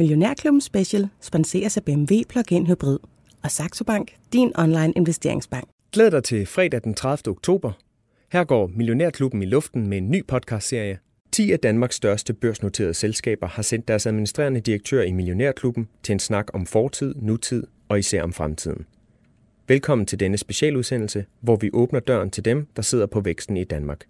Millionærklubben Special sponseres af BMW Plug-in Hybrid og Saxo Bank, din online investeringsbank. Glæd dig til fredag den 30. oktober. Her går Millionærklubben i luften med en ny podcastserie. 10 af Danmarks største børsnoterede selskaber har sendt deres administrerende direktør i Millionærklubben til en snak om fortid, nutid og især om fremtiden. Velkommen til denne specialudsendelse, hvor vi åbner døren til dem, der sidder på væksten i Danmark.